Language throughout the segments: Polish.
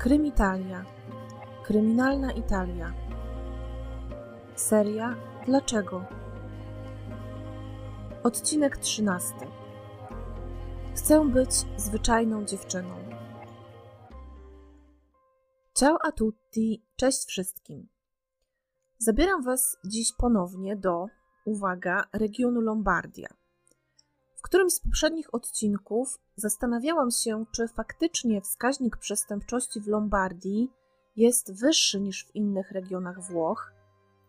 Krymitalia. Kryminalna Italia. Seria Dlaczego? Odcinek 13. Chcę być zwyczajną dziewczyną. Ciao a tutti, cześć wszystkim. Zabieram Was dziś ponownie do, uwaga, regionu Lombardia. Którymś z poprzednich odcinków zastanawiałam się, czy faktycznie wskaźnik przestępczości w Lombardii jest wyższy niż w innych regionach Włoch.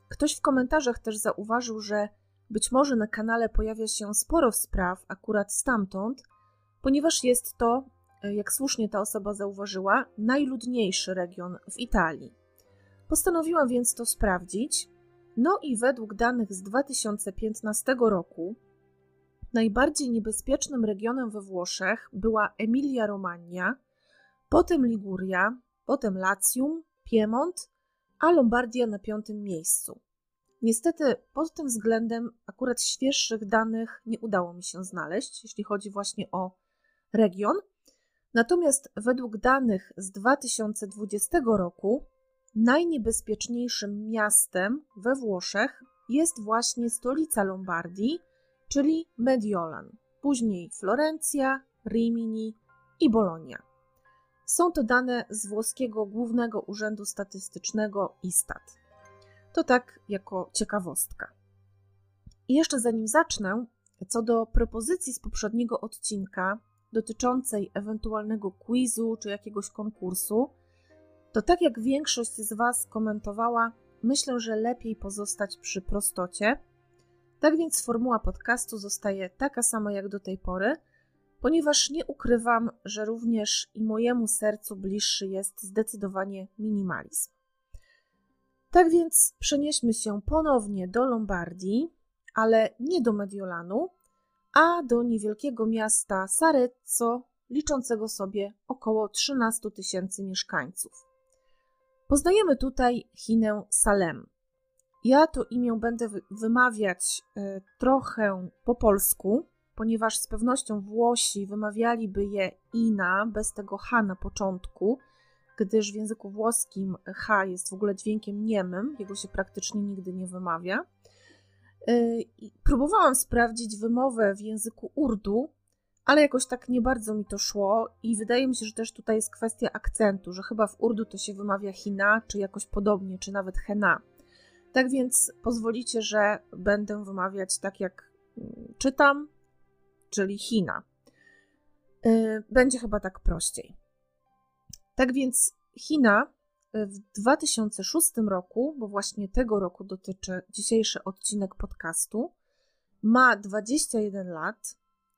Ktoś w komentarzach też zauważył, że być może na kanale pojawia się sporo spraw akurat stamtąd, ponieważ jest to, jak słusznie ta osoba zauważyła, najludniejszy region w Italii. Postanowiłam więc to sprawdzić. No i według danych z 2015 roku najbardziej niebezpiecznym regionem we Włoszech była Emilia-Romagna, potem Liguria, potem Latium, Piemont, a Lombardia na piątym miejscu. Niestety pod tym względem akurat świeższych danych nie udało mi się znaleźć, jeśli chodzi właśnie o region. Natomiast według danych z 2020 roku najniebezpieczniejszym miastem we Włoszech jest właśnie stolica Lombardii, czyli Mediolan, później Florencja, Rimini i Bologna. Są to dane z włoskiego Głównego Urzędu Statystycznego ISTAT. To tak jako ciekawostka. I jeszcze zanim zacznę, co do propozycji z poprzedniego odcinka dotyczącej ewentualnego quizu czy jakiegoś konkursu, to tak jak większość z Was komentowała, myślę, że lepiej pozostać przy prostocie. Tak więc formuła podcastu zostaje taka sama jak do tej pory, ponieważ nie ukrywam, że również i mojemu sercu bliższy jest zdecydowanie minimalizm. Tak więc przenieśmy się ponownie do Lombardii, ale nie do Mediolanu, a do niewielkiego miasta Sarezzo, liczącego sobie około 13 tysięcy mieszkańców. Poznajemy tutaj Chinę Salem. Ja to imię będę wymawiać e, trochę po polsku, ponieważ z pewnością Włosi wymawialiby je Ina bez tego H na początku, gdyż w języku włoskim H jest w ogóle dźwiękiem niemym, jego się praktycznie nigdy nie wymawia. E, próbowałam sprawdzić wymowę w języku urdu, ale jakoś tak nie bardzo mi to szło i wydaje mi się, że też tutaj jest kwestia akcentu, że chyba w urdu to się wymawia Hina, czy jakoś podobnie, czy nawet Hena. Tak więc pozwolicie, że będę wymawiać tak jak mm, czytam, czyli China. Y, będzie chyba tak prościej. Tak więc China y, w 2006 roku, bo właśnie tego roku dotyczy dzisiejszy odcinek podcastu, ma 21 lat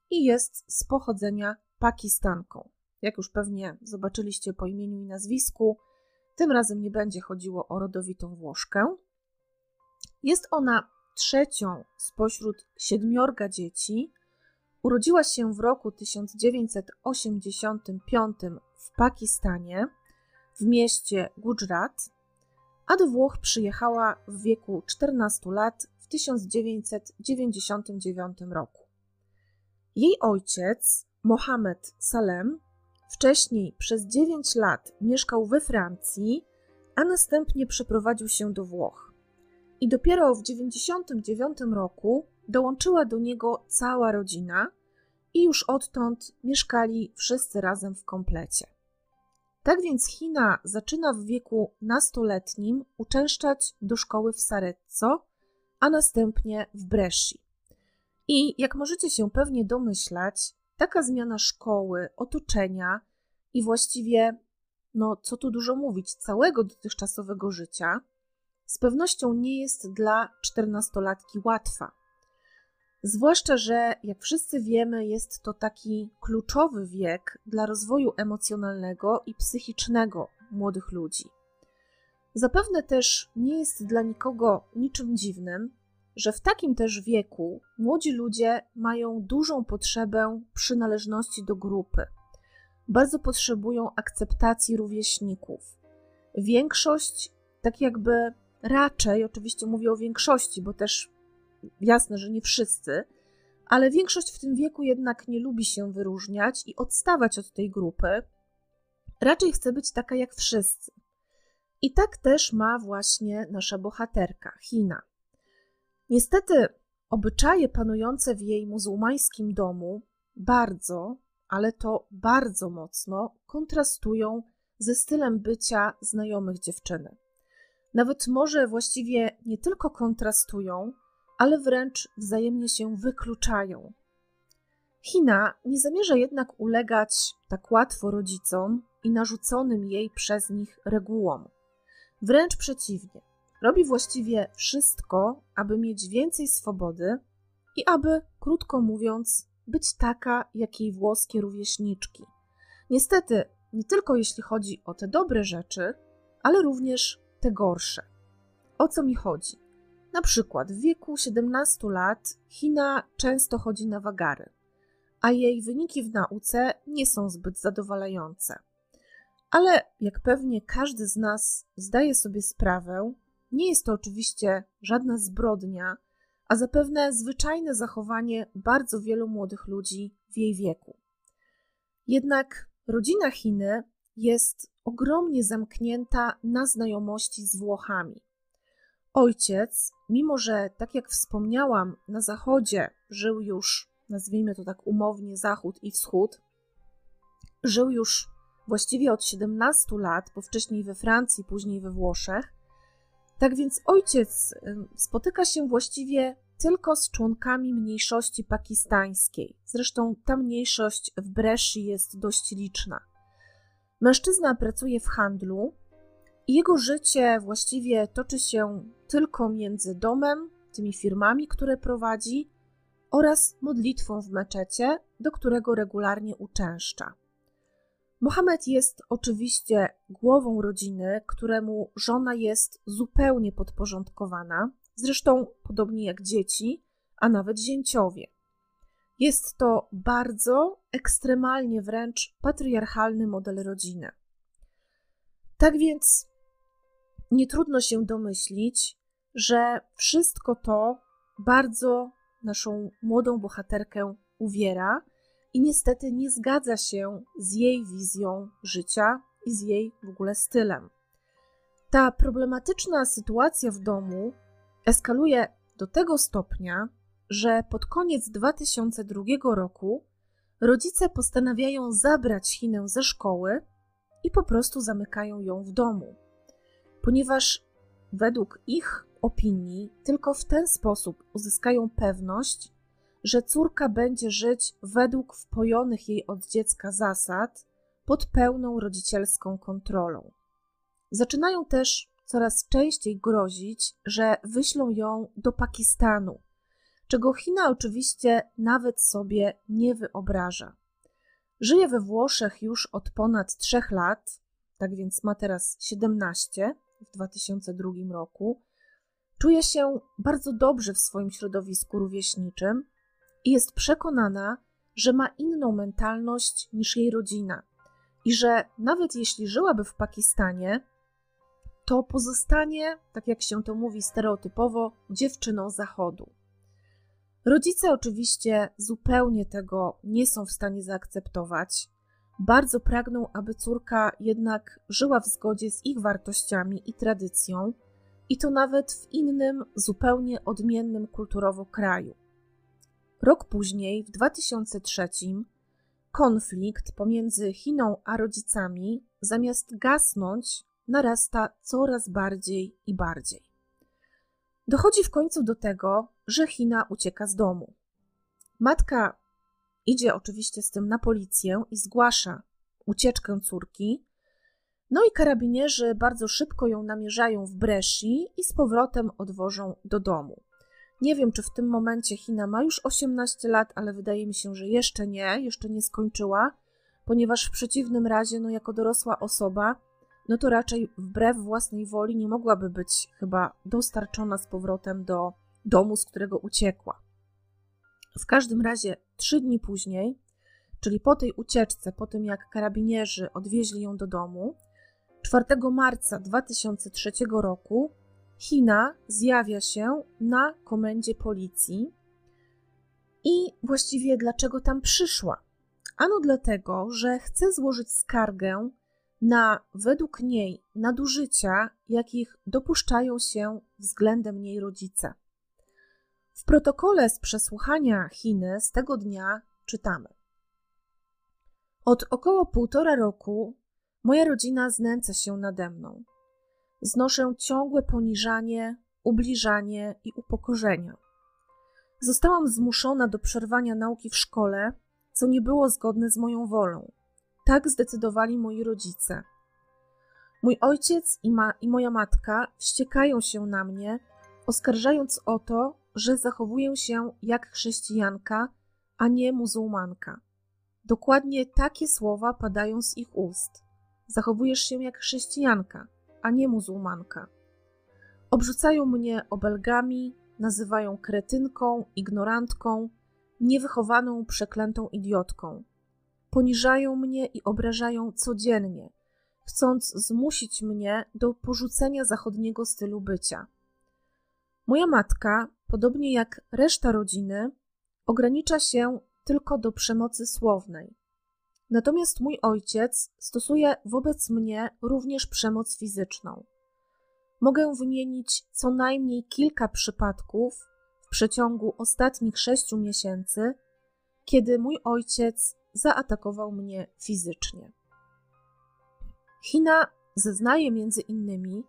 i jest z pochodzenia Pakistanką. Jak już pewnie zobaczyliście po imieniu i nazwisku, tym razem nie będzie chodziło o rodowitą Włoszkę. Jest ona trzecią spośród siedmiorga dzieci. Urodziła się w roku 1985 w Pakistanie, w mieście Gujarat, a do Włoch przyjechała w wieku 14 lat w 1999 roku. Jej ojciec, Mohamed Salem, wcześniej przez 9 lat mieszkał we Francji, a następnie przeprowadził się do Włoch. I dopiero w 1999 roku dołączyła do niego cała rodzina i już odtąd mieszkali wszyscy razem w komplecie. Tak więc China zaczyna w wieku nastoletnim uczęszczać do szkoły w Sarezzo, a następnie w Bresci. I jak możecie się pewnie domyślać, taka zmiana szkoły, otoczenia i właściwie, no co tu dużo mówić, całego dotychczasowego życia, z pewnością nie jest dla czternastolatki łatwa. Zwłaszcza, że jak wszyscy wiemy, jest to taki kluczowy wiek dla rozwoju emocjonalnego i psychicznego młodych ludzi. Zapewne też nie jest dla nikogo niczym dziwnym, że w takim też wieku młodzi ludzie mają dużą potrzebę przynależności do grupy. Bardzo potrzebują akceptacji rówieśników. Większość, tak jakby raczej, oczywiście mówię o większości, bo też jasne, że nie wszyscy, ale większość w tym wieku jednak nie lubi się wyróżniać i odstawać od tej grupy. raczej chce być taka jak wszyscy. I tak też ma właśnie nasza bohaterka, China. Niestety, obyczaje panujące w jej muzułmańskim domu bardzo, ale to bardzo mocno kontrastują ze stylem bycia znajomych dziewczyny. Nawet może właściwie nie tylko kontrastują, ale wręcz wzajemnie się wykluczają. China nie zamierza jednak ulegać tak łatwo rodzicom i narzuconym jej przez nich regułom. Wręcz przeciwnie, robi właściwie wszystko, aby mieć więcej swobody i aby, krótko mówiąc, być taka jak jej włoskie rówieśniczki. Niestety, nie tylko jeśli chodzi o te dobre rzeczy, ale również te gorsze. O co mi chodzi? Na przykład w wieku 17 lat China często chodzi na wagary, a jej wyniki w nauce nie są zbyt zadowalające. Ale jak pewnie każdy z nas zdaje sobie sprawę, nie jest to oczywiście żadna zbrodnia, a zapewne zwyczajne zachowanie bardzo wielu młodych ludzi w jej wieku. Jednak rodzina Chiny jest ogromnie zamknięta na znajomości z Włochami. Ojciec, mimo że, tak jak wspomniałam, na zachodzie żył już, nazwijmy to tak umownie, zachód i wschód, żył już właściwie od 17 lat, bo wcześniej we Francji, później we Włoszech. Tak więc ojciec spotyka się właściwie tylko z członkami mniejszości pakistańskiej. Zresztą ta mniejszość w Breszy jest dość liczna. Mężczyzna pracuje w handlu i jego życie właściwie toczy się tylko między domem, tymi firmami, które prowadzi, oraz modlitwą w meczecie, do którego regularnie uczęszcza. Mohamed jest oczywiście głową rodziny, któremu żona jest zupełnie podporządkowana, zresztą podobnie jak dzieci, a nawet zięciowie. Jest to bardzo, ekstremalnie wręcz patriarchalny model rodziny. Tak więc nie trudno się domyślić, że wszystko to bardzo naszą młodą bohaterkę uwiera i niestety nie zgadza się z jej wizją życia i z jej w ogóle stylem. Ta problematyczna sytuacja w domu eskaluje do tego stopnia, że pod koniec 2002 roku rodzice postanawiają zabrać Chinę ze szkoły i po prostu zamykają ją w domu, ponieważ według ich opinii tylko w ten sposób uzyskają pewność, że córka będzie żyć według wpojonych jej od dziecka zasad pod pełną rodzicielską kontrolą. Zaczynają też coraz częściej grozić, że wyślą ją do Pakistanu, czego China oczywiście nawet sobie nie wyobraża. Żyje we Włoszech już od ponad trzech lat, tak więc ma teraz 17 w 2002 roku. Czuje się bardzo dobrze w swoim środowisku rówieśniczym i jest przekonana, że ma inną mentalność niż jej rodzina i że nawet jeśli żyłaby w Pakistanie, to pozostanie, tak jak się to mówi stereotypowo, dziewczyną zachodu. Rodzice oczywiście zupełnie tego nie są w stanie zaakceptować. Bardzo pragną, aby córka jednak żyła w zgodzie z ich wartościami i tradycją, i to nawet w innym, zupełnie odmiennym kulturowo kraju. Rok później, w 2003, konflikt pomiędzy Chiną a rodzicami, zamiast gasnąć, narasta coraz bardziej i bardziej. Dochodzi w końcu do tego, że China ucieka z domu. Matka idzie oczywiście z tym na policję i zgłasza ucieczkę córki. No i karabinierzy bardzo szybko ją namierzają w Bresci i z powrotem odwożą do domu. Nie wiem, czy w tym momencie China ma już 18 lat, ale wydaje mi się, że jeszcze nie, jeszcze nie skończyła, ponieważ w przeciwnym razie, no jako dorosła osoba, no to raczej wbrew własnej woli nie mogłaby być chyba dostarczona z powrotem do domu, z którego uciekła. W każdym razie trzy dni później, czyli po tej ucieczce, po tym jak karabinierzy odwieźli ją do domu, 4 marca 2003 roku China zjawia się na komendzie policji. I właściwie dlaczego tam przyszła? Ano dlatego, że chce złożyć skargę na według niej nadużycia, jakich dopuszczają się względem niej rodzice. W protokole z przesłuchania Chiny z tego dnia czytamy. Od około półtora roku moja rodzina znęca się nade mną. Znoszę ciągłe poniżanie, ubliżanie i upokorzenia. Zostałam zmuszona do przerwania nauki w szkole, co nie było zgodne z moją wolą. Tak zdecydowali moi rodzice. Mój ojciec i, ma, i moja matka wściekają się na mnie, oskarżając o to, że zachowuję się jak chrześcijanka, a nie muzułmanka. Dokładnie takie słowa padają z ich ust. Zachowujesz się jak chrześcijanka, a nie muzułmanka. Obrzucają mnie obelgami, nazywają kretynką, ignorantką, niewychowaną, przeklętą idiotką. Poniżają mnie i obrażają codziennie, chcąc zmusić mnie do porzucenia zachodniego stylu bycia. Moja matka, podobnie jak reszta rodziny, ogranicza się tylko do przemocy słownej. Natomiast mój ojciec stosuje wobec mnie również przemoc fizyczną. Mogę wymienić co najmniej kilka przypadków w przeciągu ostatnich sześciu miesięcy, kiedy mój ojciec zaatakował mnie fizycznie. China zeznaje między innymi,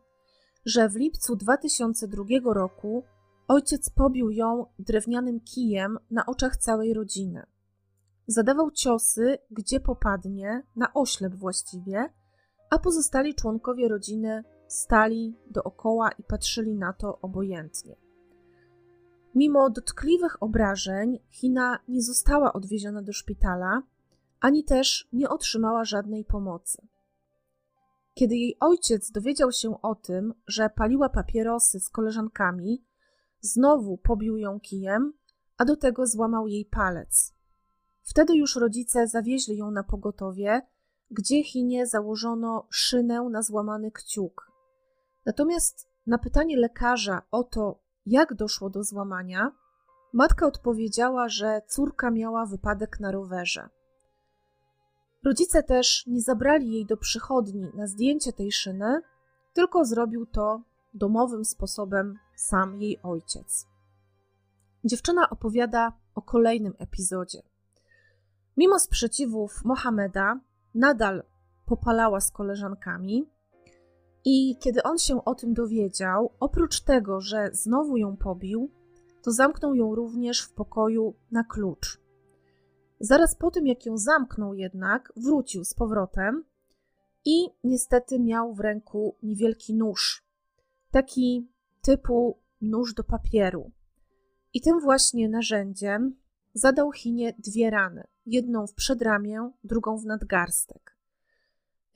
że w lipcu 2002 roku ojciec pobił ją drewnianym kijem na oczach całej rodziny. Zadawał ciosy, gdzie popadnie, na oślep właściwie, a pozostali członkowie rodziny stali dookoła i patrzyli na to obojętnie. Mimo dotkliwych obrażeń, China nie została odwieziona do szpitala, ani też nie otrzymała żadnej pomocy. Kiedy jej ojciec dowiedział się o tym, że paliła papierosy z koleżankami, znowu pobił ją kijem, a do tego złamał jej palec. Wtedy już rodzice zawieźli ją na pogotowie, gdzie Chinie założono szynę na złamany kciuk. Natomiast na pytanie lekarza o to, jak doszło do złamania, matka odpowiedziała, że córka miała wypadek na rowerze. Rodzice też nie zabrali jej do przychodni na zdjęcie tej szyny, tylko zrobił to domowym sposobem sam jej ojciec. Dziewczyna opowiada o kolejnym epizodzie. Mimo sprzeciwów Mohameda, nadal popalała z koleżankami, i kiedy on się o tym dowiedział, oprócz tego, że znowu ją pobił, to zamknął ją również w pokoju na klucz. Zaraz po tym, jak ją zamknął, jednak wrócił z powrotem i niestety miał w ręku niewielki nóż, taki typu nóż do papieru. I tym właśnie narzędziem zadał Chinie dwie rany: jedną w przedramię, drugą w nadgarstek.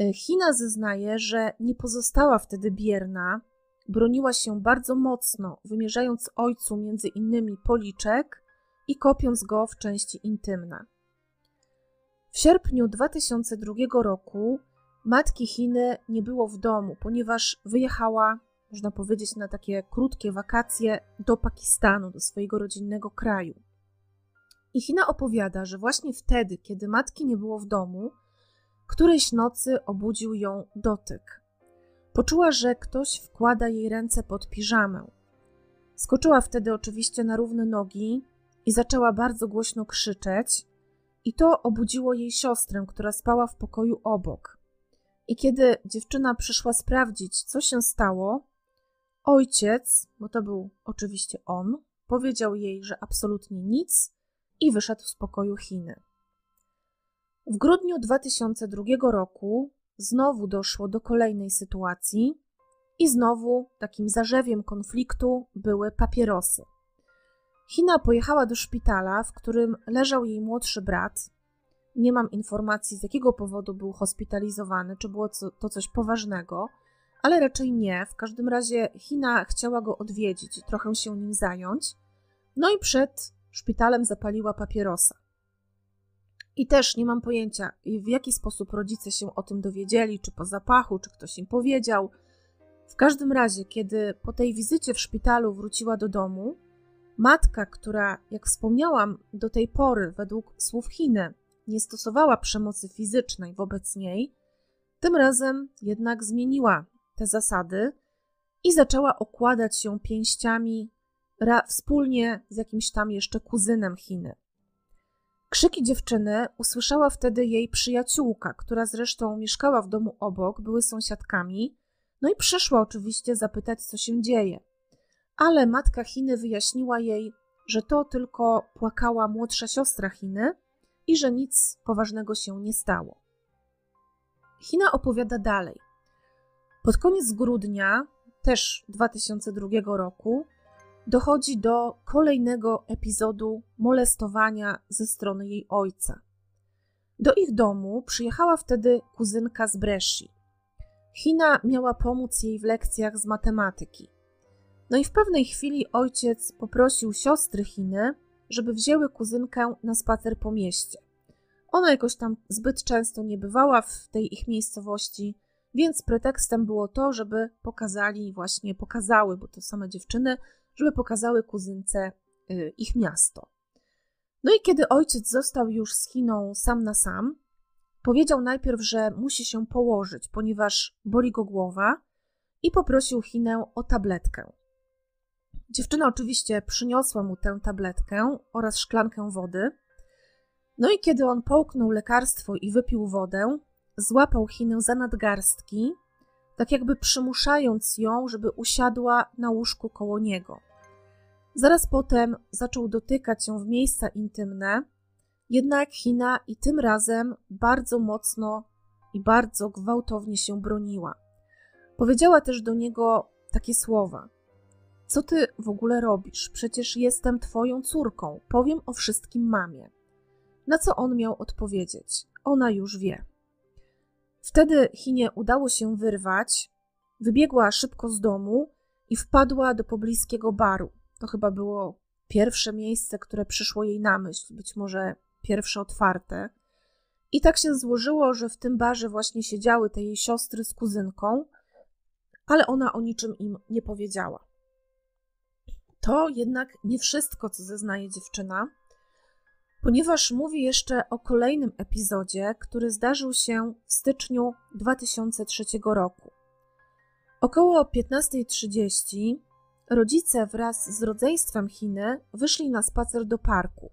E, China zeznaje, że nie pozostała wtedy bierna, broniła się bardzo mocno, wymierzając ojcu między innymi policzek i kopiąc go w części intymne. W sierpniu 2002 roku matki Chiny nie było w domu, ponieważ wyjechała, można powiedzieć, na takie krótkie wakacje do Pakistanu, do swojego rodzinnego kraju. I China opowiada, że właśnie wtedy, kiedy matki nie było w domu, którejś nocy obudził ją dotyk. Poczuła, że ktoś wkłada jej ręce pod piżamę. Skoczyła wtedy oczywiście na równe nogi i zaczęła bardzo głośno krzyczeć, i to obudziło jej siostrę, która spała w pokoju obok. I kiedy dziewczyna przyszła sprawdzić, co się stało, ojciec, bo to był oczywiście on, powiedział jej, że absolutnie nic i wyszedł z pokoju Chiny. W grudniu 2002 roku znowu doszło do kolejnej sytuacji i znowu takim zarzewiem konfliktu były papierosy. China pojechała do szpitala, w którym leżał jej młodszy brat. Nie mam informacji, z jakiego powodu był hospitalizowany, czy było to coś poważnego, ale raczej nie. W każdym razie China chciała go odwiedzić i trochę się nim zająć. No i przed szpitalem zapaliła papierosa. I też nie mam pojęcia, w jaki sposób rodzice się o tym dowiedzieli, czy po zapachu, czy ktoś im powiedział. W każdym razie, kiedy po tej wizycie w szpitalu wróciła do domu, matka, która, jak wspomniałam, do tej pory, według słów Chiny, nie stosowała przemocy fizycznej wobec niej, Tym razem jednak zmieniła te zasady i zaczęła okładać się pięściami wspólnie z jakimś tam jeszcze kuzynem Chiny. Krzyki dziewczyny usłyszała wtedy jej przyjaciółka, która zresztą mieszkała w domu obok, były sąsiadkami, no i przyszła oczywiście zapytać, co się dzieje. Ale matka Chiny wyjaśniła jej, że to tylko płakała młodsza siostra Chiny i że nic poważnego się nie stało. China opowiada dalej. Pod koniec grudnia, też 2002 roku, dochodzi do kolejnego epizodu molestowania ze strony jej ojca. Do ich domu przyjechała wtedy kuzynka z Bresci. China miała pomóc jej w lekcjach z matematyki. No i w pewnej chwili ojciec poprosił siostry Chiny, żeby wzięły kuzynkę na spacer po mieście. Ona jakoś tam zbyt często nie bywała w tej ich miejscowości, więc pretekstem było to, żeby pokazali, właśnie pokazały, bo to same dziewczyny, żeby pokazały kuzynce y, ich miasto. No i kiedy ojciec został już z Chiną sam na sam, powiedział najpierw, że musi się położyć, ponieważ boli go głowa, i poprosił Chinę o tabletkę. Dziewczyna oczywiście przyniosła mu tę tabletkę oraz szklankę wody. No i kiedy on połknął lekarstwo i wypił wodę, złapał Chinę za nadgarstki, tak jakby przymuszając ją, żeby usiadła na łóżku koło niego. Zaraz potem zaczął dotykać ją w miejsca intymne, jednak China i tym razem bardzo mocno i bardzo gwałtownie się broniła. Powiedziała też do niego takie słowa: Co ty w ogóle robisz? Przecież jestem twoją córką, powiem o wszystkim mamie. Na co on miał odpowiedzieć? Ona już wie. Wtedy Chinie udało się wyrwać, wybiegła szybko z domu i wpadła do pobliskiego baru. To chyba było pierwsze miejsce, które przyszło jej na myśl, być może pierwsze otwarte. I tak się złożyło, że w tym barze właśnie siedziały te jej siostry z kuzynką, ale ona o niczym im nie powiedziała. To jednak nie wszystko, co zeznaje dziewczyna, ponieważ mówi jeszcze o kolejnym epizodzie, który zdarzył się w styczniu 2003 roku. Około 15.30 rodzice wraz z rodzeństwem Chiny wyszli na spacer do parku.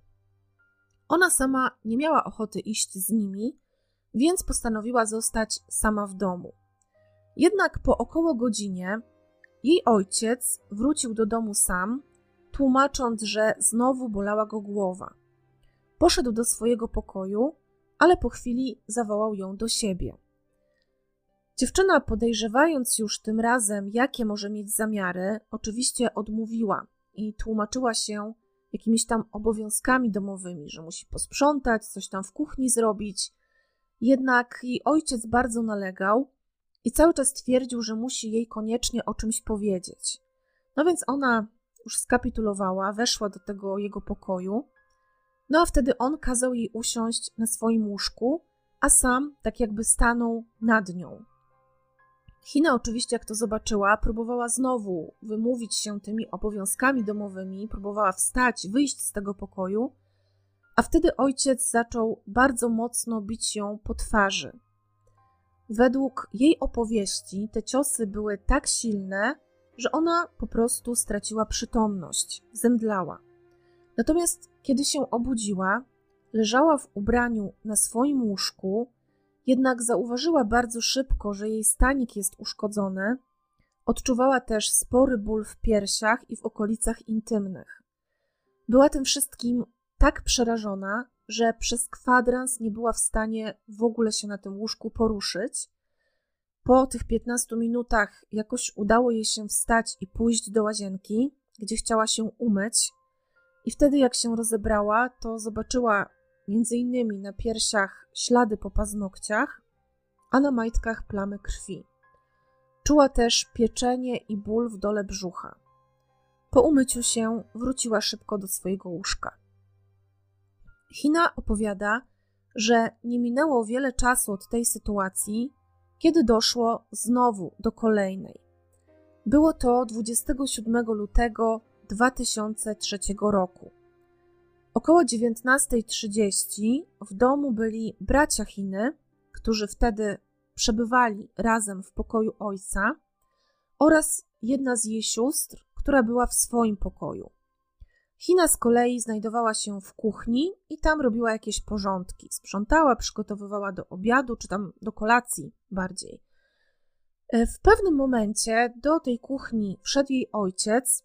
Ona sama nie miała ochoty iść z nimi, więc postanowiła zostać sama w domu. Jednak po około godzinie jej ojciec wrócił do domu sam, tłumacząc, że znowu bolała go głowa. Poszedł do swojego pokoju, ale po chwili zawołał ją do siebie. Dziewczyna, podejrzewając już tym razem, jakie może mieć zamiary, oczywiście odmówiła i tłumaczyła się jakimiś tam obowiązkami domowymi, że musi posprzątać, coś tam w kuchni zrobić. Jednak jej ojciec bardzo nalegał i cały czas twierdził, że musi jej koniecznie o czymś powiedzieć. No więc ona już skapitulowała, weszła do tego jego pokoju. No a wtedy on kazał jej usiąść na swoim łóżku, a sam tak jakby stanął nad nią. China oczywiście, jak to zobaczyła, próbowała znowu wymówić się tymi obowiązkami domowymi, próbowała wstać, wyjść z tego pokoju, a wtedy ojciec zaczął bardzo mocno bić ją po twarzy. Według jej opowieści te ciosy były tak silne, że ona po prostu straciła przytomność, zemdlała. Natomiast kiedy się obudziła, leżała w ubraniu na swoim łóżku, jednak zauważyła bardzo szybko, że jej stanik jest uszkodzony. Odczuwała też spory ból w piersiach i w okolicach intymnych. Była tym wszystkim tak przerażona, że przez kwadrans nie była w stanie w ogóle się na tym łóżku poruszyć. Po tych 15 minutach jakoś udało jej się wstać i pójść do łazienki, gdzie chciała się umyć. I wtedy, jak się rozebrała, to zobaczyła między innymi na piersiach ślady po paznokciach, a na majtkach plamy krwi. Czuła też pieczenie i ból w dole brzucha. Po umyciu się wróciła szybko do swojego łóżka. China opowiada, że nie minęło wiele czasu od tej sytuacji, kiedy doszło znowu do kolejnej. Było to 27 lutego 2003 roku. Około 19.30 w domu byli bracia Chiny, którzy wtedy przebywali razem w pokoju ojca, oraz jedna z jej sióstr, która była w swoim pokoju. Hina z kolei znajdowała się w kuchni i tam robiła jakieś porządki. Sprzątała, przygotowywała do obiadu, czy tam do kolacji bardziej. E, w pewnym momencie do tej kuchni wszedł jej ojciec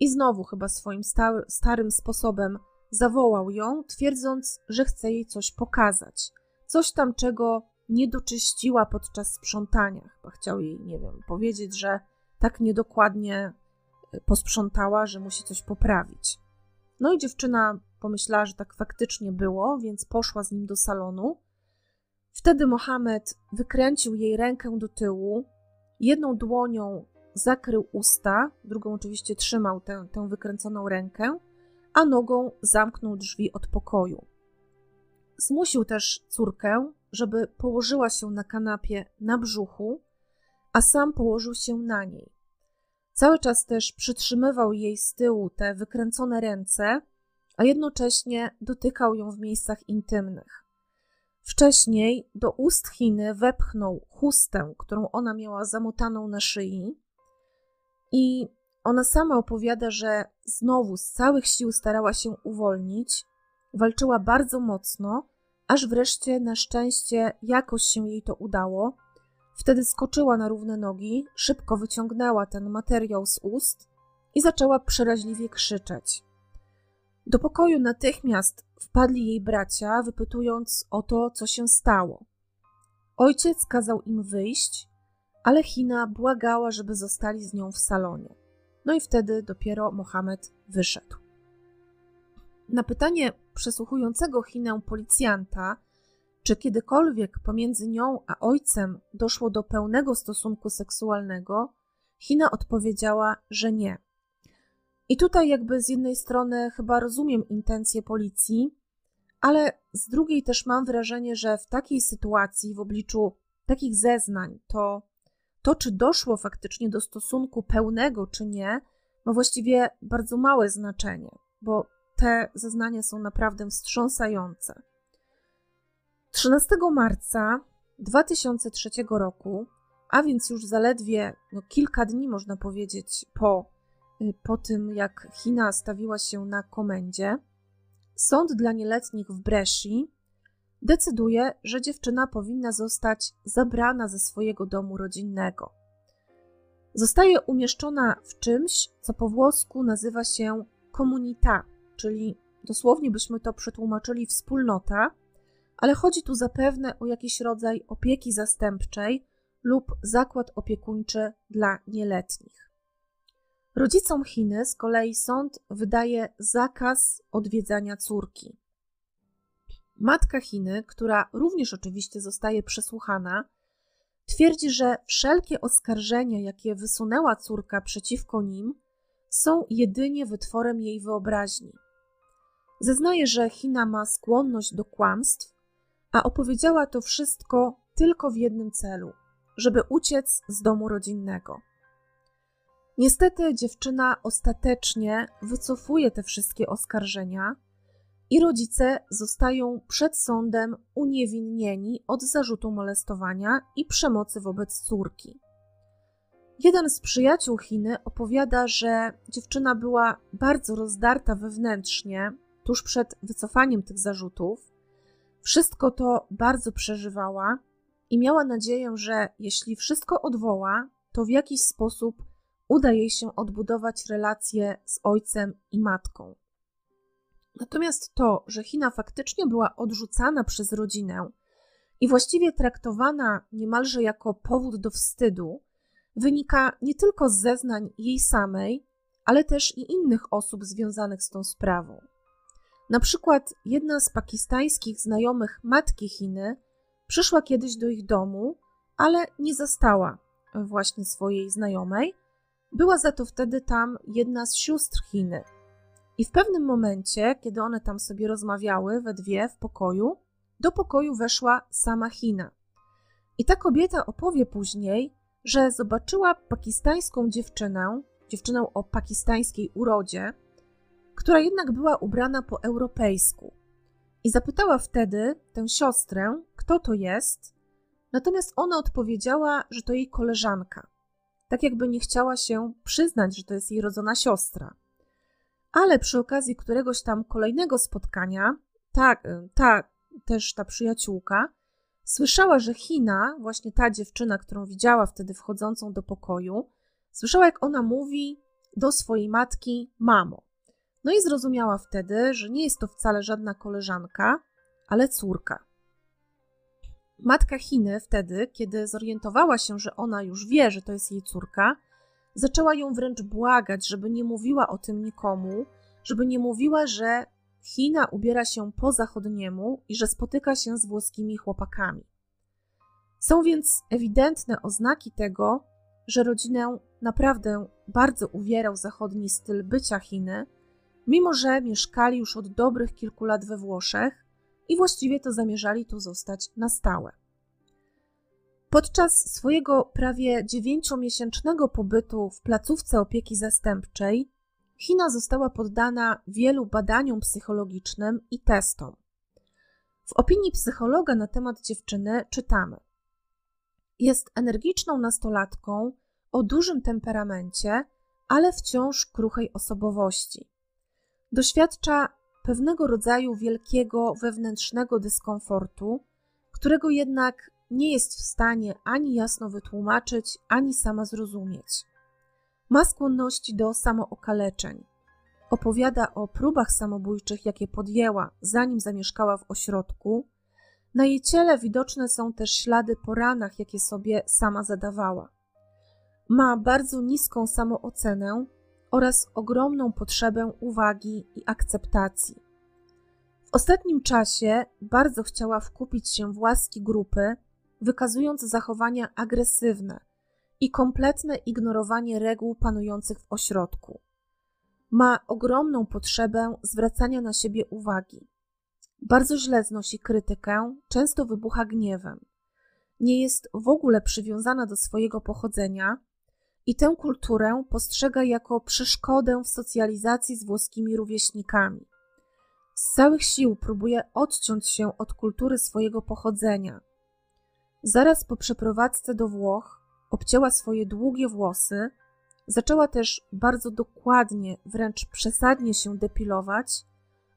i znowu chyba swoim starym sposobem zawołał ją, twierdząc, że chce jej coś pokazać. Coś tam, czego nie doczyściła podczas sprzątania. Chyba chciał jej, nie wiem, powiedzieć, że tak niedokładnie posprzątała, że musi coś poprawić. No i dziewczyna pomyślała, że tak faktycznie było, więc poszła z nim do salonu. Wtedy Mohamed wykręcił jej rękę do tyłu, jedną dłonią zakrył usta, drugą oczywiście trzymał tę, tę wykręconą rękę, a nogą zamknął drzwi od pokoju. Zmusił też córkę, żeby położyła się na kanapie na brzuchu, a sam położył się na niej. Cały czas też przytrzymywał jej z tyłu te wykręcone ręce, a jednocześnie dotykał ją w miejscach intymnych. Wcześniej do ust Chiny wepchnął chustę, którą ona miała zamotaną na szyi, i ona sama opowiada, że znowu z całych sił starała się uwolnić, walczyła bardzo mocno, aż wreszcie na szczęście jakoś się jej to udało. Wtedy skoczyła na równe nogi, szybko wyciągnęła ten materiał z ust i zaczęła przeraźliwie krzyczeć. Do pokoju natychmiast wpadli jej bracia, wypytując o to, co się stało. Ojciec kazał im wyjść, ale Hina błagała, żeby zostali z nią w salonie. No i wtedy dopiero Mohamed wyszedł. Na pytanie przesłuchującego Chinę policjanta, czy kiedykolwiek pomiędzy nią a ojcem doszło do pełnego stosunku seksualnego, China odpowiedziała, że nie. I tutaj, jakby z jednej strony, chyba rozumiem intencje policji, ale z drugiej też mam wrażenie, że w takiej sytuacji, w obliczu takich zeznań, to to, czy doszło faktycznie do stosunku pełnego, czy nie, ma właściwie bardzo małe znaczenie, bo te zeznania są naprawdę wstrząsające. 13 marca 2003 roku, a więc już zaledwie no, kilka dni, można powiedzieć, po, y, po tym, jak China stawiła się na komendzie, sąd dla nieletnich w Bresci decyduje, że dziewczyna powinna zostać zabrana ze swojego domu rodzinnego. Zostaje umieszczona w czymś, co po włosku nazywa się komunita, czyli dosłownie byśmy to przetłumaczyli wspólnota, ale chodzi tu zapewne o jakiś rodzaj opieki zastępczej lub zakład opiekuńczy dla nieletnich. Rodzicom Chiny z kolei sąd wydaje zakaz odwiedzania córki. Matka Chiny, która również oczywiście zostaje przesłuchana, twierdzi, że wszelkie oskarżenia, jakie wysunęła córka przeciwko nim, są jedynie wytworem jej wyobraźni. Zeznaje, że China ma skłonność do kłamstw, a opowiedziała to wszystko tylko w jednym celu żeby uciec z domu rodzinnego. Niestety dziewczyna ostatecznie wycofuje te wszystkie oskarżenia i rodzice zostają przed sądem uniewinnieni od zarzutu molestowania i przemocy wobec córki. Jeden z przyjaciół Chiny opowiada, że dziewczyna była bardzo rozdarta wewnętrznie tuż przed wycofaniem tych zarzutów. Wszystko to bardzo przeżywała i miała nadzieję, że jeśli wszystko odwoła, to w jakiś sposób uda jej się odbudować relacje z ojcem i matką. Natomiast to, że China faktycznie była odrzucana przez rodzinę i właściwie traktowana niemalże jako powód do wstydu, wynika nie tylko z zeznań jej samej, ale też i innych osób związanych z tą sprawą. Na przykład jedna z pakistańskich znajomych matki Chiny przyszła kiedyś do ich domu, ale nie zastała właśnie swojej znajomej. Była za to wtedy tam jedna z sióstr Chiny. I w pewnym momencie, kiedy one tam sobie rozmawiały we dwie w pokoju, do pokoju weszła sama China. I ta kobieta opowie później, że zobaczyła pakistańską dziewczynę, dziewczynę o pakistańskiej urodzie, która jednak była ubrana po europejsku. I zapytała wtedy tę siostrę, kto to jest, Natomiast ona odpowiedziała, że to jej koleżanka. Tak jakby nie chciała się przyznać, że to jest jej rodzona siostra. Ale przy okazji któregoś tam kolejnego spotkania, ta, ta też ta przyjaciółka, słyszała, że China, właśnie ta dziewczyna, którą widziała wtedy wchodzącą do pokoju, słyszała, jak ona mówi do swojej matki: Mamo. No i zrozumiała wtedy, że nie jest to wcale żadna koleżanka, ale córka. Matka Chiny wtedy, kiedy zorientowała się, że ona już wie, że to jest jej córka, zaczęła ją wręcz błagać, żeby nie mówiła o tym nikomu, żeby nie mówiła, że China ubiera się po zachodniemu i że spotyka się z włoskimi chłopakami. Są więc ewidentne oznaki tego, że rodzinę naprawdę bardzo uwierał zachodni styl bycia Chiny, mimo że mieszkali już od dobrych kilku lat we Włoszech i właściwie to zamierzali tu zostać na stałe. Podczas swojego prawie dziewięciomiesięcznego pobytu w placówce opieki zastępczej, China została poddana wielu badaniom psychologicznym i testom. W opinii psychologa na temat dziewczyny czytamy: Jest energiczną nastolatką o dużym temperamencie, ale wciąż kruchej osobowości. Doświadcza pewnego rodzaju wielkiego wewnętrznego dyskomfortu, którego jednak nie jest w stanie ani jasno wytłumaczyć, ani sama zrozumieć. Ma skłonności do samookaleczeń. Opowiada o próbach samobójczych, jakie podjęła, zanim zamieszkała w ośrodku. Na jej ciele widoczne są też ślady po ranach, jakie sobie sama zadawała. Ma bardzo niską samoocenę oraz ogromną potrzebę uwagi i akceptacji. W ostatnim czasie bardzo chciała wkupić się w łaski grupy, wykazując zachowania agresywne i kompletne ignorowanie reguł panujących w ośrodku. Ma ogromną potrzebę zwracania na siebie uwagi. Bardzo źle znosi krytykę, często wybucha gniewem. Nie jest w ogóle przywiązana do swojego pochodzenia i tę kulturę postrzega jako przeszkodę w socjalizacji z włoskimi rówieśnikami. Z całych sił próbuje odciąć się od kultury swojego pochodzenia. Zaraz po przeprowadzce do Włoch obcięła swoje długie włosy, zaczęła też bardzo dokładnie, wręcz przesadnie się depilować,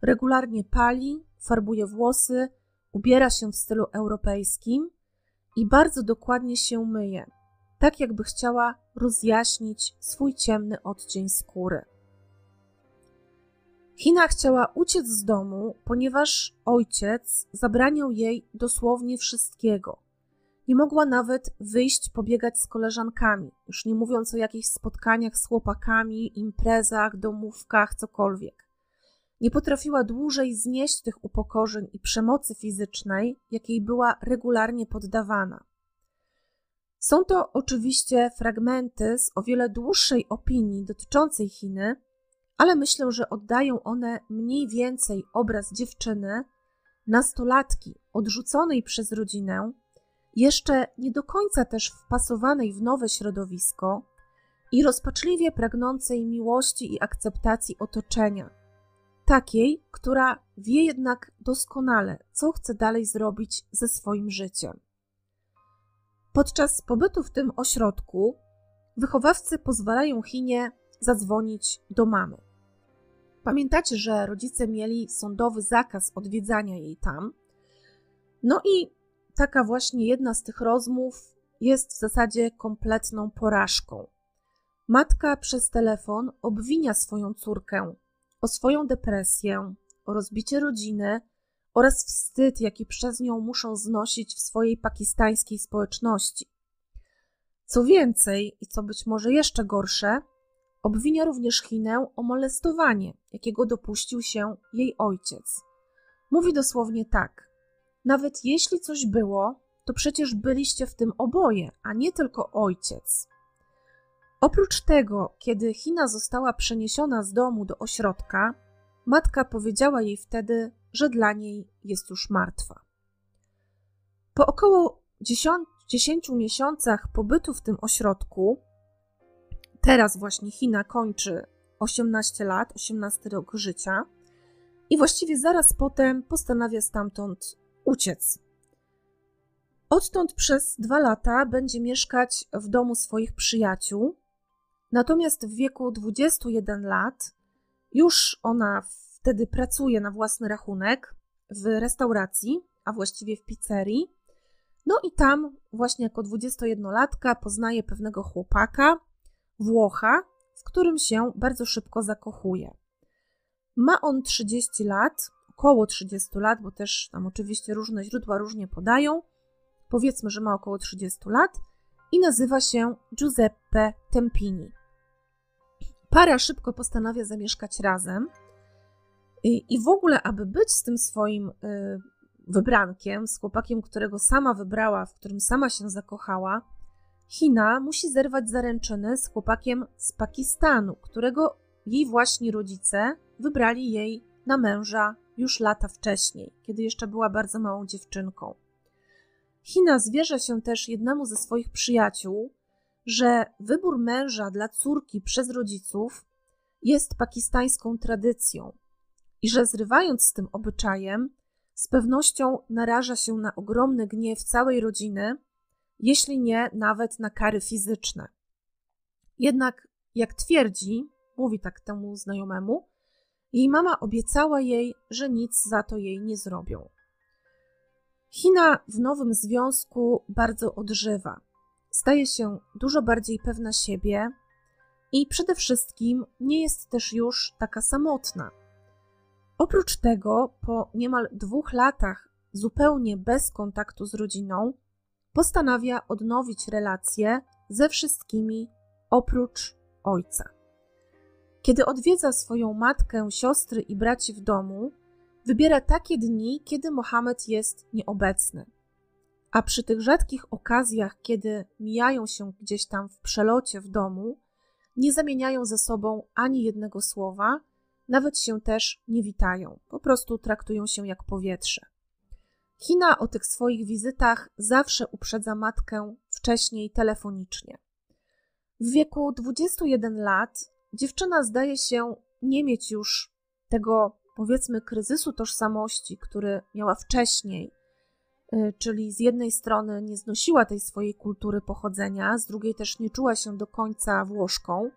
regularnie pali, farbuje włosy, ubiera się w stylu europejskim i bardzo dokładnie się myje tak jakby chciała rozjaśnić swój ciemny odcień skóry. Hina chciała uciec z domu, ponieważ ojciec zabraniał jej dosłownie wszystkiego. Nie mogła nawet wyjść pobiegać z koleżankami, już nie mówiąc o jakichś spotkaniach z chłopakami, imprezach, domówkach, cokolwiek. Nie potrafiła dłużej znieść tych upokorzeń i przemocy fizycznej, jakiej była regularnie poddawana. Są to oczywiście fragmenty z o wiele dłuższej opinii dotyczącej Chiny, ale myślę, że oddają one mniej więcej obraz dziewczyny, nastolatki odrzuconej przez rodzinę, jeszcze nie do końca też wpasowanej w nowe środowisko i rozpaczliwie pragnącej miłości i akceptacji otoczenia, takiej, która wie jednak doskonale, co chce dalej zrobić ze swoim życiem. Podczas pobytu w tym ośrodku wychowawcy pozwalają Chinie zadzwonić do mamy. Pamiętacie, że rodzice mieli sądowy zakaz odwiedzania jej tam. No i taka właśnie jedna z tych rozmów jest w zasadzie kompletną porażką. Matka przez telefon obwinia swoją córkę o swoją depresję, o rozbicie rodziny, oraz wstyd, jaki przez nią muszą znosić w swojej pakistańskiej społeczności. Co więcej, i co być może jeszcze gorsze, obwinia również Chinę o molestowanie, jakiego dopuścił się jej ojciec. Mówi dosłownie tak: Nawet jeśli coś było, to przecież byliście w tym oboje, a nie tylko ojciec. Oprócz tego, kiedy China została przeniesiona z domu do ośrodka, matka powiedziała jej wtedy, że dla niej jest już martwa. Po około 10, 10 miesiącach pobytu w tym ośrodku, teraz właśnie China kończy 18 lat, 18 rok życia i właściwie zaraz potem postanawia stamtąd uciec. Odtąd przez dwa lata będzie mieszkać w domu swoich przyjaciół. Natomiast w wieku 21 lat już ona wtedy pracuje na własny rachunek w restauracji, a właściwie w pizzerii. No i tam właśnie jako 21-latka poznaje pewnego chłopaka, Włocha, w którym się bardzo szybko zakochuje. Ma on 30 lat, około 30 lat, bo też tam oczywiście różne źródła różnie podają. Powiedzmy, że ma około 30 lat i nazywa się Giuseppe Tempini. Para szybko postanawia zamieszkać razem. I, w ogóle, aby być z tym swoim y, wybrankiem, z chłopakiem, którego sama wybrała, w którym sama się zakochała, China musi zerwać zaręczyny z chłopakiem z Pakistanu, którego jej właśnie rodzice wybrali jej na męża już lata wcześniej, kiedy jeszcze była bardzo małą dziewczynką. China zwierza się też jednemu ze swoich przyjaciół, że wybór męża dla córki przez rodziców jest pakistańską tradycją i że zrywając z tym obyczajem, z pewnością naraża się na ogromny gniew całej rodziny, jeśli nie nawet na kary fizyczne. Jednak, jak twierdzi, mówi tak temu znajomemu, jej mama obiecała jej, że nic za to jej nie zrobią. China w nowym związku bardzo odżywa. Staje się dużo bardziej pewna siebie i przede wszystkim nie jest też już taka samotna. Oprócz tego, po niemal dwóch latach zupełnie bez kontaktu z rodziną, postanawia odnowić relacje ze wszystkimi oprócz ojca. Kiedy odwiedza swoją matkę, siostry i braci w domu, wybiera takie dni, kiedy Mohamed jest nieobecny. A przy tych rzadkich okazjach, kiedy mijają się gdzieś tam w przelocie w domu, nie zamieniają ze sobą ani jednego słowa, nawet się też nie witają, po prostu traktują się jak powietrze. Kina o tych swoich wizytach zawsze uprzedza matkę wcześniej telefonicznie. W wieku 21 lat dziewczyna zdaje się nie mieć już tego, powiedzmy, kryzysu tożsamości, który miała wcześniej, y, czyli z jednej strony nie znosiła tej swojej kultury pochodzenia, z drugiej też nie czuła się do końca Włoszką.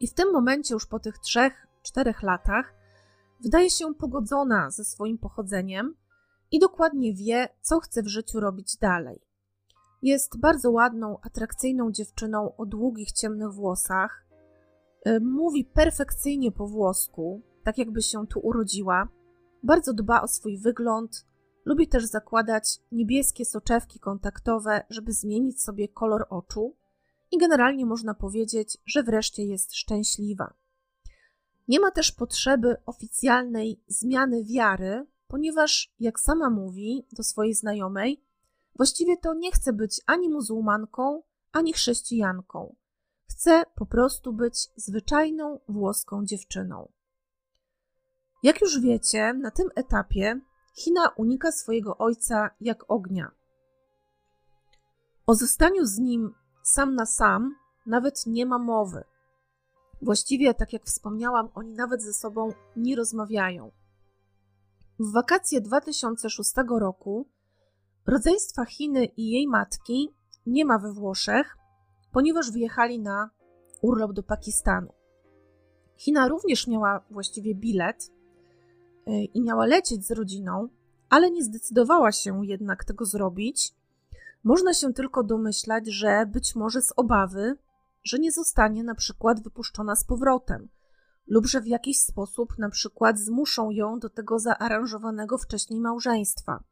I w tym momencie, już po tych trzech, czterech latach, wydaje się pogodzona ze swoim pochodzeniem i dokładnie wie, co chce w życiu robić dalej. Jest bardzo ładną, atrakcyjną dziewczyną o długich, ciemnych włosach. Y, mówi perfekcyjnie po włosku, tak jakby się tu urodziła. Bardzo dba o swój wygląd. Lubi też zakładać niebieskie soczewki kontaktowe, żeby zmienić sobie kolor oczu. I generalnie można powiedzieć, że wreszcie jest szczęśliwa. Nie ma też potrzeby oficjalnej zmiany wiary, ponieważ, jak sama mówi do swojej znajomej, właściwie to nie chce być ani muzułmanką, ani chrześcijanką. Chce po prostu być zwyczajną włoską dziewczyną. Jak już wiecie, na tym etapie China unika swojego ojca jak ognia. O zostaniu z nim sam na sam nawet nie ma mowy. Właściwie, tak jak wspomniałam, oni nawet ze sobą nie rozmawiają. W wakacje 2006 roku rodzeństwa Chiny i jej matki nie ma we Włoszech, ponieważ wyjechali na urlop do Pakistanu. China również miała właściwie bilet y, i miała lecieć z rodziną, ale nie zdecydowała się jednak tego zrobić. Można się tylko domyślać, że być może z obawy, że nie zostanie na przykład wypuszczona z powrotem, lub że w jakiś sposób na przykład zmuszą ją do tego zaaranżowanego wcześniej małżeństwa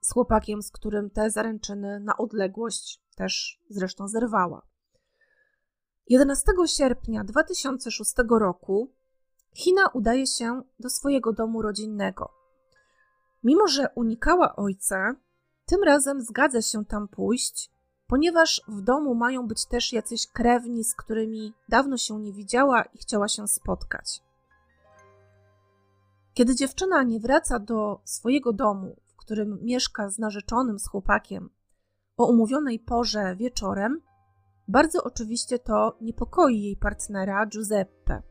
z chłopakiem, z którym te zaręczyny na odległość też zresztą zerwała. 11 sierpnia 2006 roku China udaje się do swojego domu rodzinnego. Mimo, że unikała ojca, tym razem zgadza się tam pójść ponieważ w domu mają być też jacyś krewni, z którymi dawno się nie widziała i chciała się spotkać. Kiedy dziewczyna nie wraca do swojego domu, w którym mieszka z narzeczonym, z chłopakiem, o umówionej porze wieczorem, bardzo oczywiście to niepokoi jej partnera Giuseppe.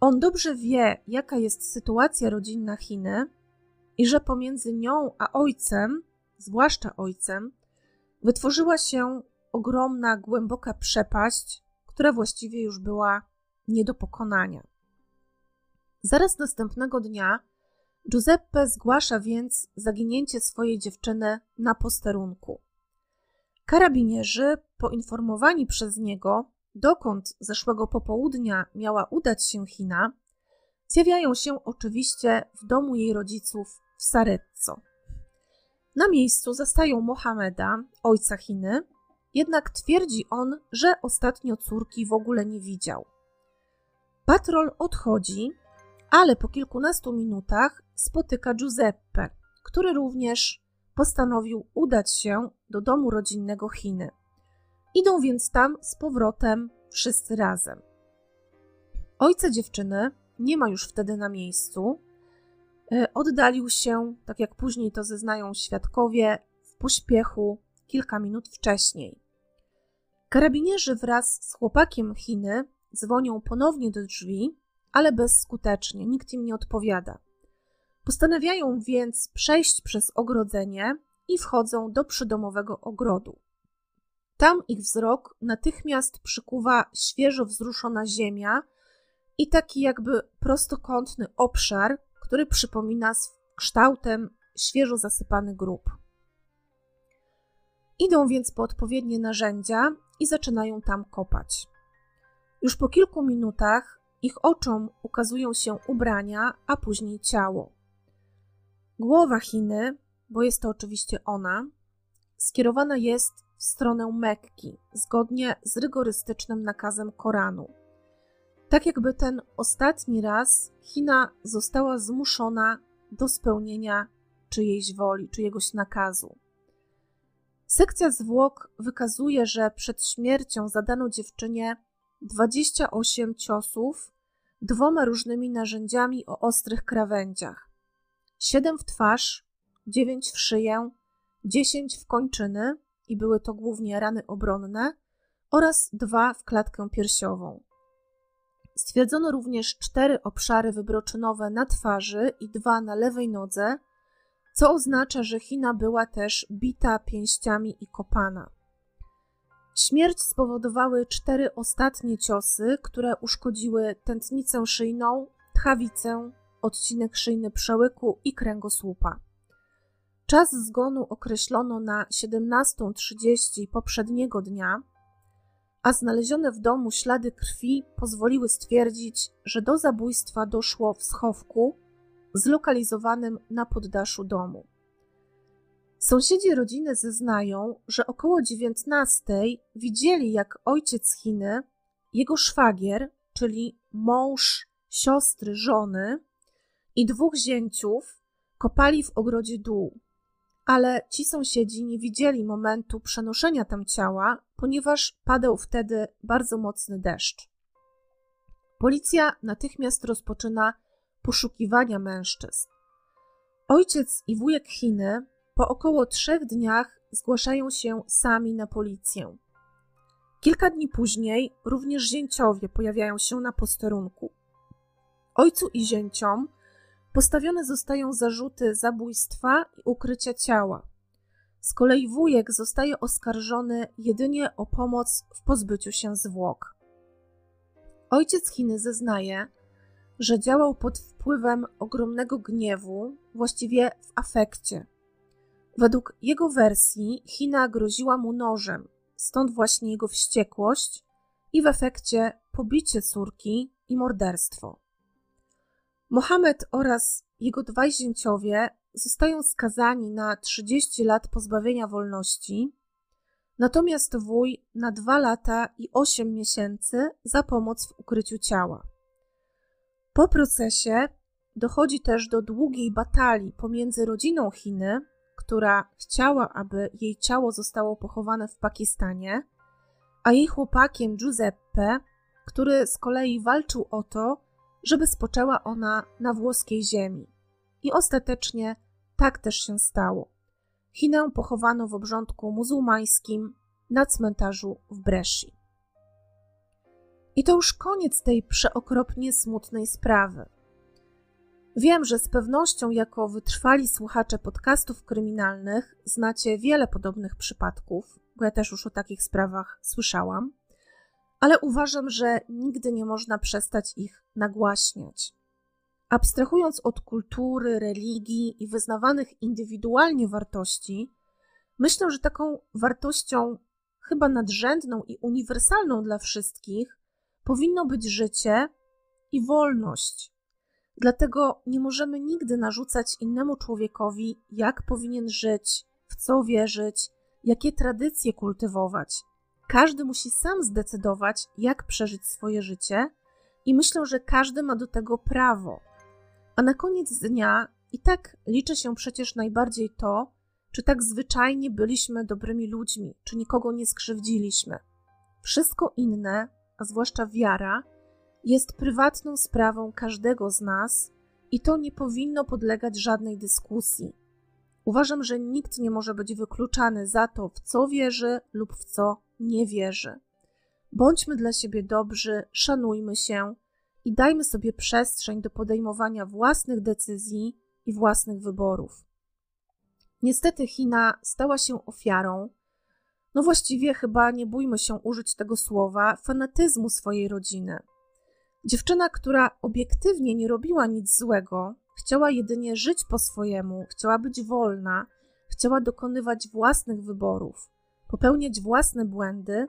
On dobrze wie, jaka jest sytuacja rodzinna Chiny i że pomiędzy nią a ojcem zwłaszcza ojcem, wytworzyła się ogromna, głęboka przepaść, która właściwie już była nie do pokonania. Zaraz następnego dnia Giuseppe zgłasza więc zaginięcie swojej dziewczyny na posterunku. Karabinierzy, poinformowani przez niego, dokąd zeszłego popołudnia miała udać się China, zjawiają się oczywiście w domu jej rodziców w Sarezzo. Na miejscu zastają Mohameda, ojca Chiny, jednak twierdzi on, że ostatnio córki w ogóle nie widział. Patrol odchodzi, ale po kilkunastu minutach spotyka Giuseppe, który również postanowił udać się do domu rodzinnego Chiny. Idą więc tam z powrotem wszyscy razem. Ojca dziewczyny nie ma już wtedy na miejscu. E, oddalił się, tak jak później to zeznają świadkowie, w pośpiechu kilka minut wcześniej. Karabinierzy wraz z chłopakiem Chiny dzwonią ponownie do drzwi, ale bezskutecznie, nikt im nie odpowiada. Postanawiają więc przejść przez ogrodzenie i wchodzą do przydomowego ogrodu. Tam ich wzrok natychmiast przykuwa świeżo wzruszona ziemia i taki jakby prostokątny obszar, który przypomina kształtem świeżo zasypany grób. Idą więc po odpowiednie narzędzia i zaczynają tam kopać. Już po kilku minutach ich oczom ukazują się ubrania, a później ciało. Głowa Chiny, bo jest to oczywiście ona, skierowana jest w stronę Mekki, zgodnie z rygorystycznym nakazem Koranu. Tak jakby ten ostatni raz China została zmuszona do spełnienia czyjejś woli, czyjegoś nakazu. Sekcja zwłok wykazuje, że przed śmiercią zadano dziewczynie 28 ciosów dwoma różnymi narzędziami o ostrych krawędziach. 7 w twarz, 9 w szyję, 10 w kończyny i były to głównie rany obronne oraz dwa w klatkę piersiową. Stwierdzono również cztery obszary wybroczynowe na twarzy i dwa na lewej nodze, co oznacza, że China była też bita pięściami i kopana. Śmierć spowodowały cztery ostatnie ciosy, które uszkodziły tętnicę szyjną, tchawicę, odcinek szyjny przełyku i kręgosłupa. Czas zgonu określono na 17.30 poprzedniego dnia, a znalezione w domu ślady krwi pozwoliły stwierdzić, że do zabójstwa doszło w schowku zlokalizowanym na poddaszu domu. Sąsiedzi rodziny zeznają, że około 19 widzieli, jak ojciec Chiny, jego szwagier, czyli mąż siostry żony i dwóch zięciów, kopali w ogrodzie dół. Ale ci sąsiedzi nie widzieli momentu przenoszenia tam ciała, ponieważ padał wtedy bardzo mocny deszcz. Policja natychmiast rozpoczyna poszukiwania mężczyzn. Ojciec i wujek Chiny po około trzech dniach zgłaszają się sami na policję. Kilka dni później również zięciowie pojawiają się na posterunku. Ojcu i zięciom postawione zostają zarzuty zabójstwa i ukrycia ciała. Z kolei wujek zostaje oskarżony jedynie o pomoc w pozbyciu się zwłok. Ojciec Chiny zeznaje, że działał pod wpływem ogromnego gniewu, właściwie w afekcie. Według jego wersji China groziła mu nożem, stąd właśnie jego wściekłość i w efekcie pobicie córki i morderstwo. Mohamed oraz jego dwaj zięciowie zostają skazani na 30 lat pozbawienia wolności, natomiast wuj na 2 lata i 8 miesięcy za pomoc w ukryciu ciała. Po procesie dochodzi też do długiej batalii pomiędzy rodziną Chiny, która chciała, aby jej ciało zostało pochowane w Pakistanie, a jej chłopakiem Giuseppe, który z kolei walczył o to, żeby spoczęła ona na włoskiej ziemi. I ostatecznie tak też się stało. Chinę pochowano w obrządku muzułmańskim na cmentarzu w Bresci. I to już koniec tej przeokropnie smutnej sprawy. Wiem, że z pewnością, jako wytrwali słuchacze podcastów kryminalnych, znacie wiele podobnych przypadków, bo ja też już o takich sprawach słyszałam, ale uważam, że nigdy nie można przestać ich nagłaśniać. Abstrahując od kultury, religii i wyznawanych indywidualnie wartości, myślę, że taką wartością chyba nadrzędną i uniwersalną dla wszystkich powinno być życie i wolność. Dlatego nie możemy nigdy narzucać innemu człowiekowi, jak powinien żyć, w co wierzyć, jakie tradycje kultywować. Każdy musi sam zdecydować, jak przeżyć swoje życie, i myślę, że każdy ma do tego prawo. A na koniec dnia i tak liczy się przecież najbardziej to, czy tak zwyczajnie byliśmy dobrymi ludźmi, czy nikogo nie skrzywdziliśmy. Wszystko inne, a zwłaszcza wiara, jest prywatną sprawą każdego z nas i to nie powinno podlegać żadnej dyskusji. Uważam, że nikt nie może być wykluczany za to, w co wierzy lub w co nie wierzy. Bądźmy dla siebie dobrzy, szanujmy się i dajmy sobie przestrzeń do podejmowania własnych decyzji i własnych wyborów. Niestety China stała się ofiarą, no właściwie chyba nie bójmy się użyć tego słowa, fanatyzmu swojej rodziny. Dziewczyna, która obiektywnie nie robiła nic złego, chciała jedynie żyć po swojemu, chciała być wolna, chciała dokonywać własnych wyborów, popełniać własne błędy,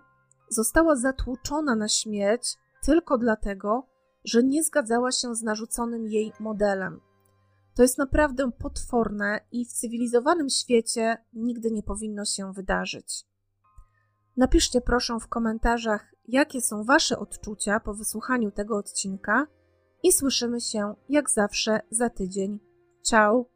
została zatłuczona na śmierć tylko dlatego, że nie zgadzała się z narzuconym jej modelem. To jest naprawdę potworne i w cywilizowanym świecie nigdy nie powinno się wydarzyć. Napiszcie proszę w komentarzach, jakie są Wasze odczucia po wysłuchaniu tego odcinka i słyszymy się jak zawsze za tydzień. Ciao!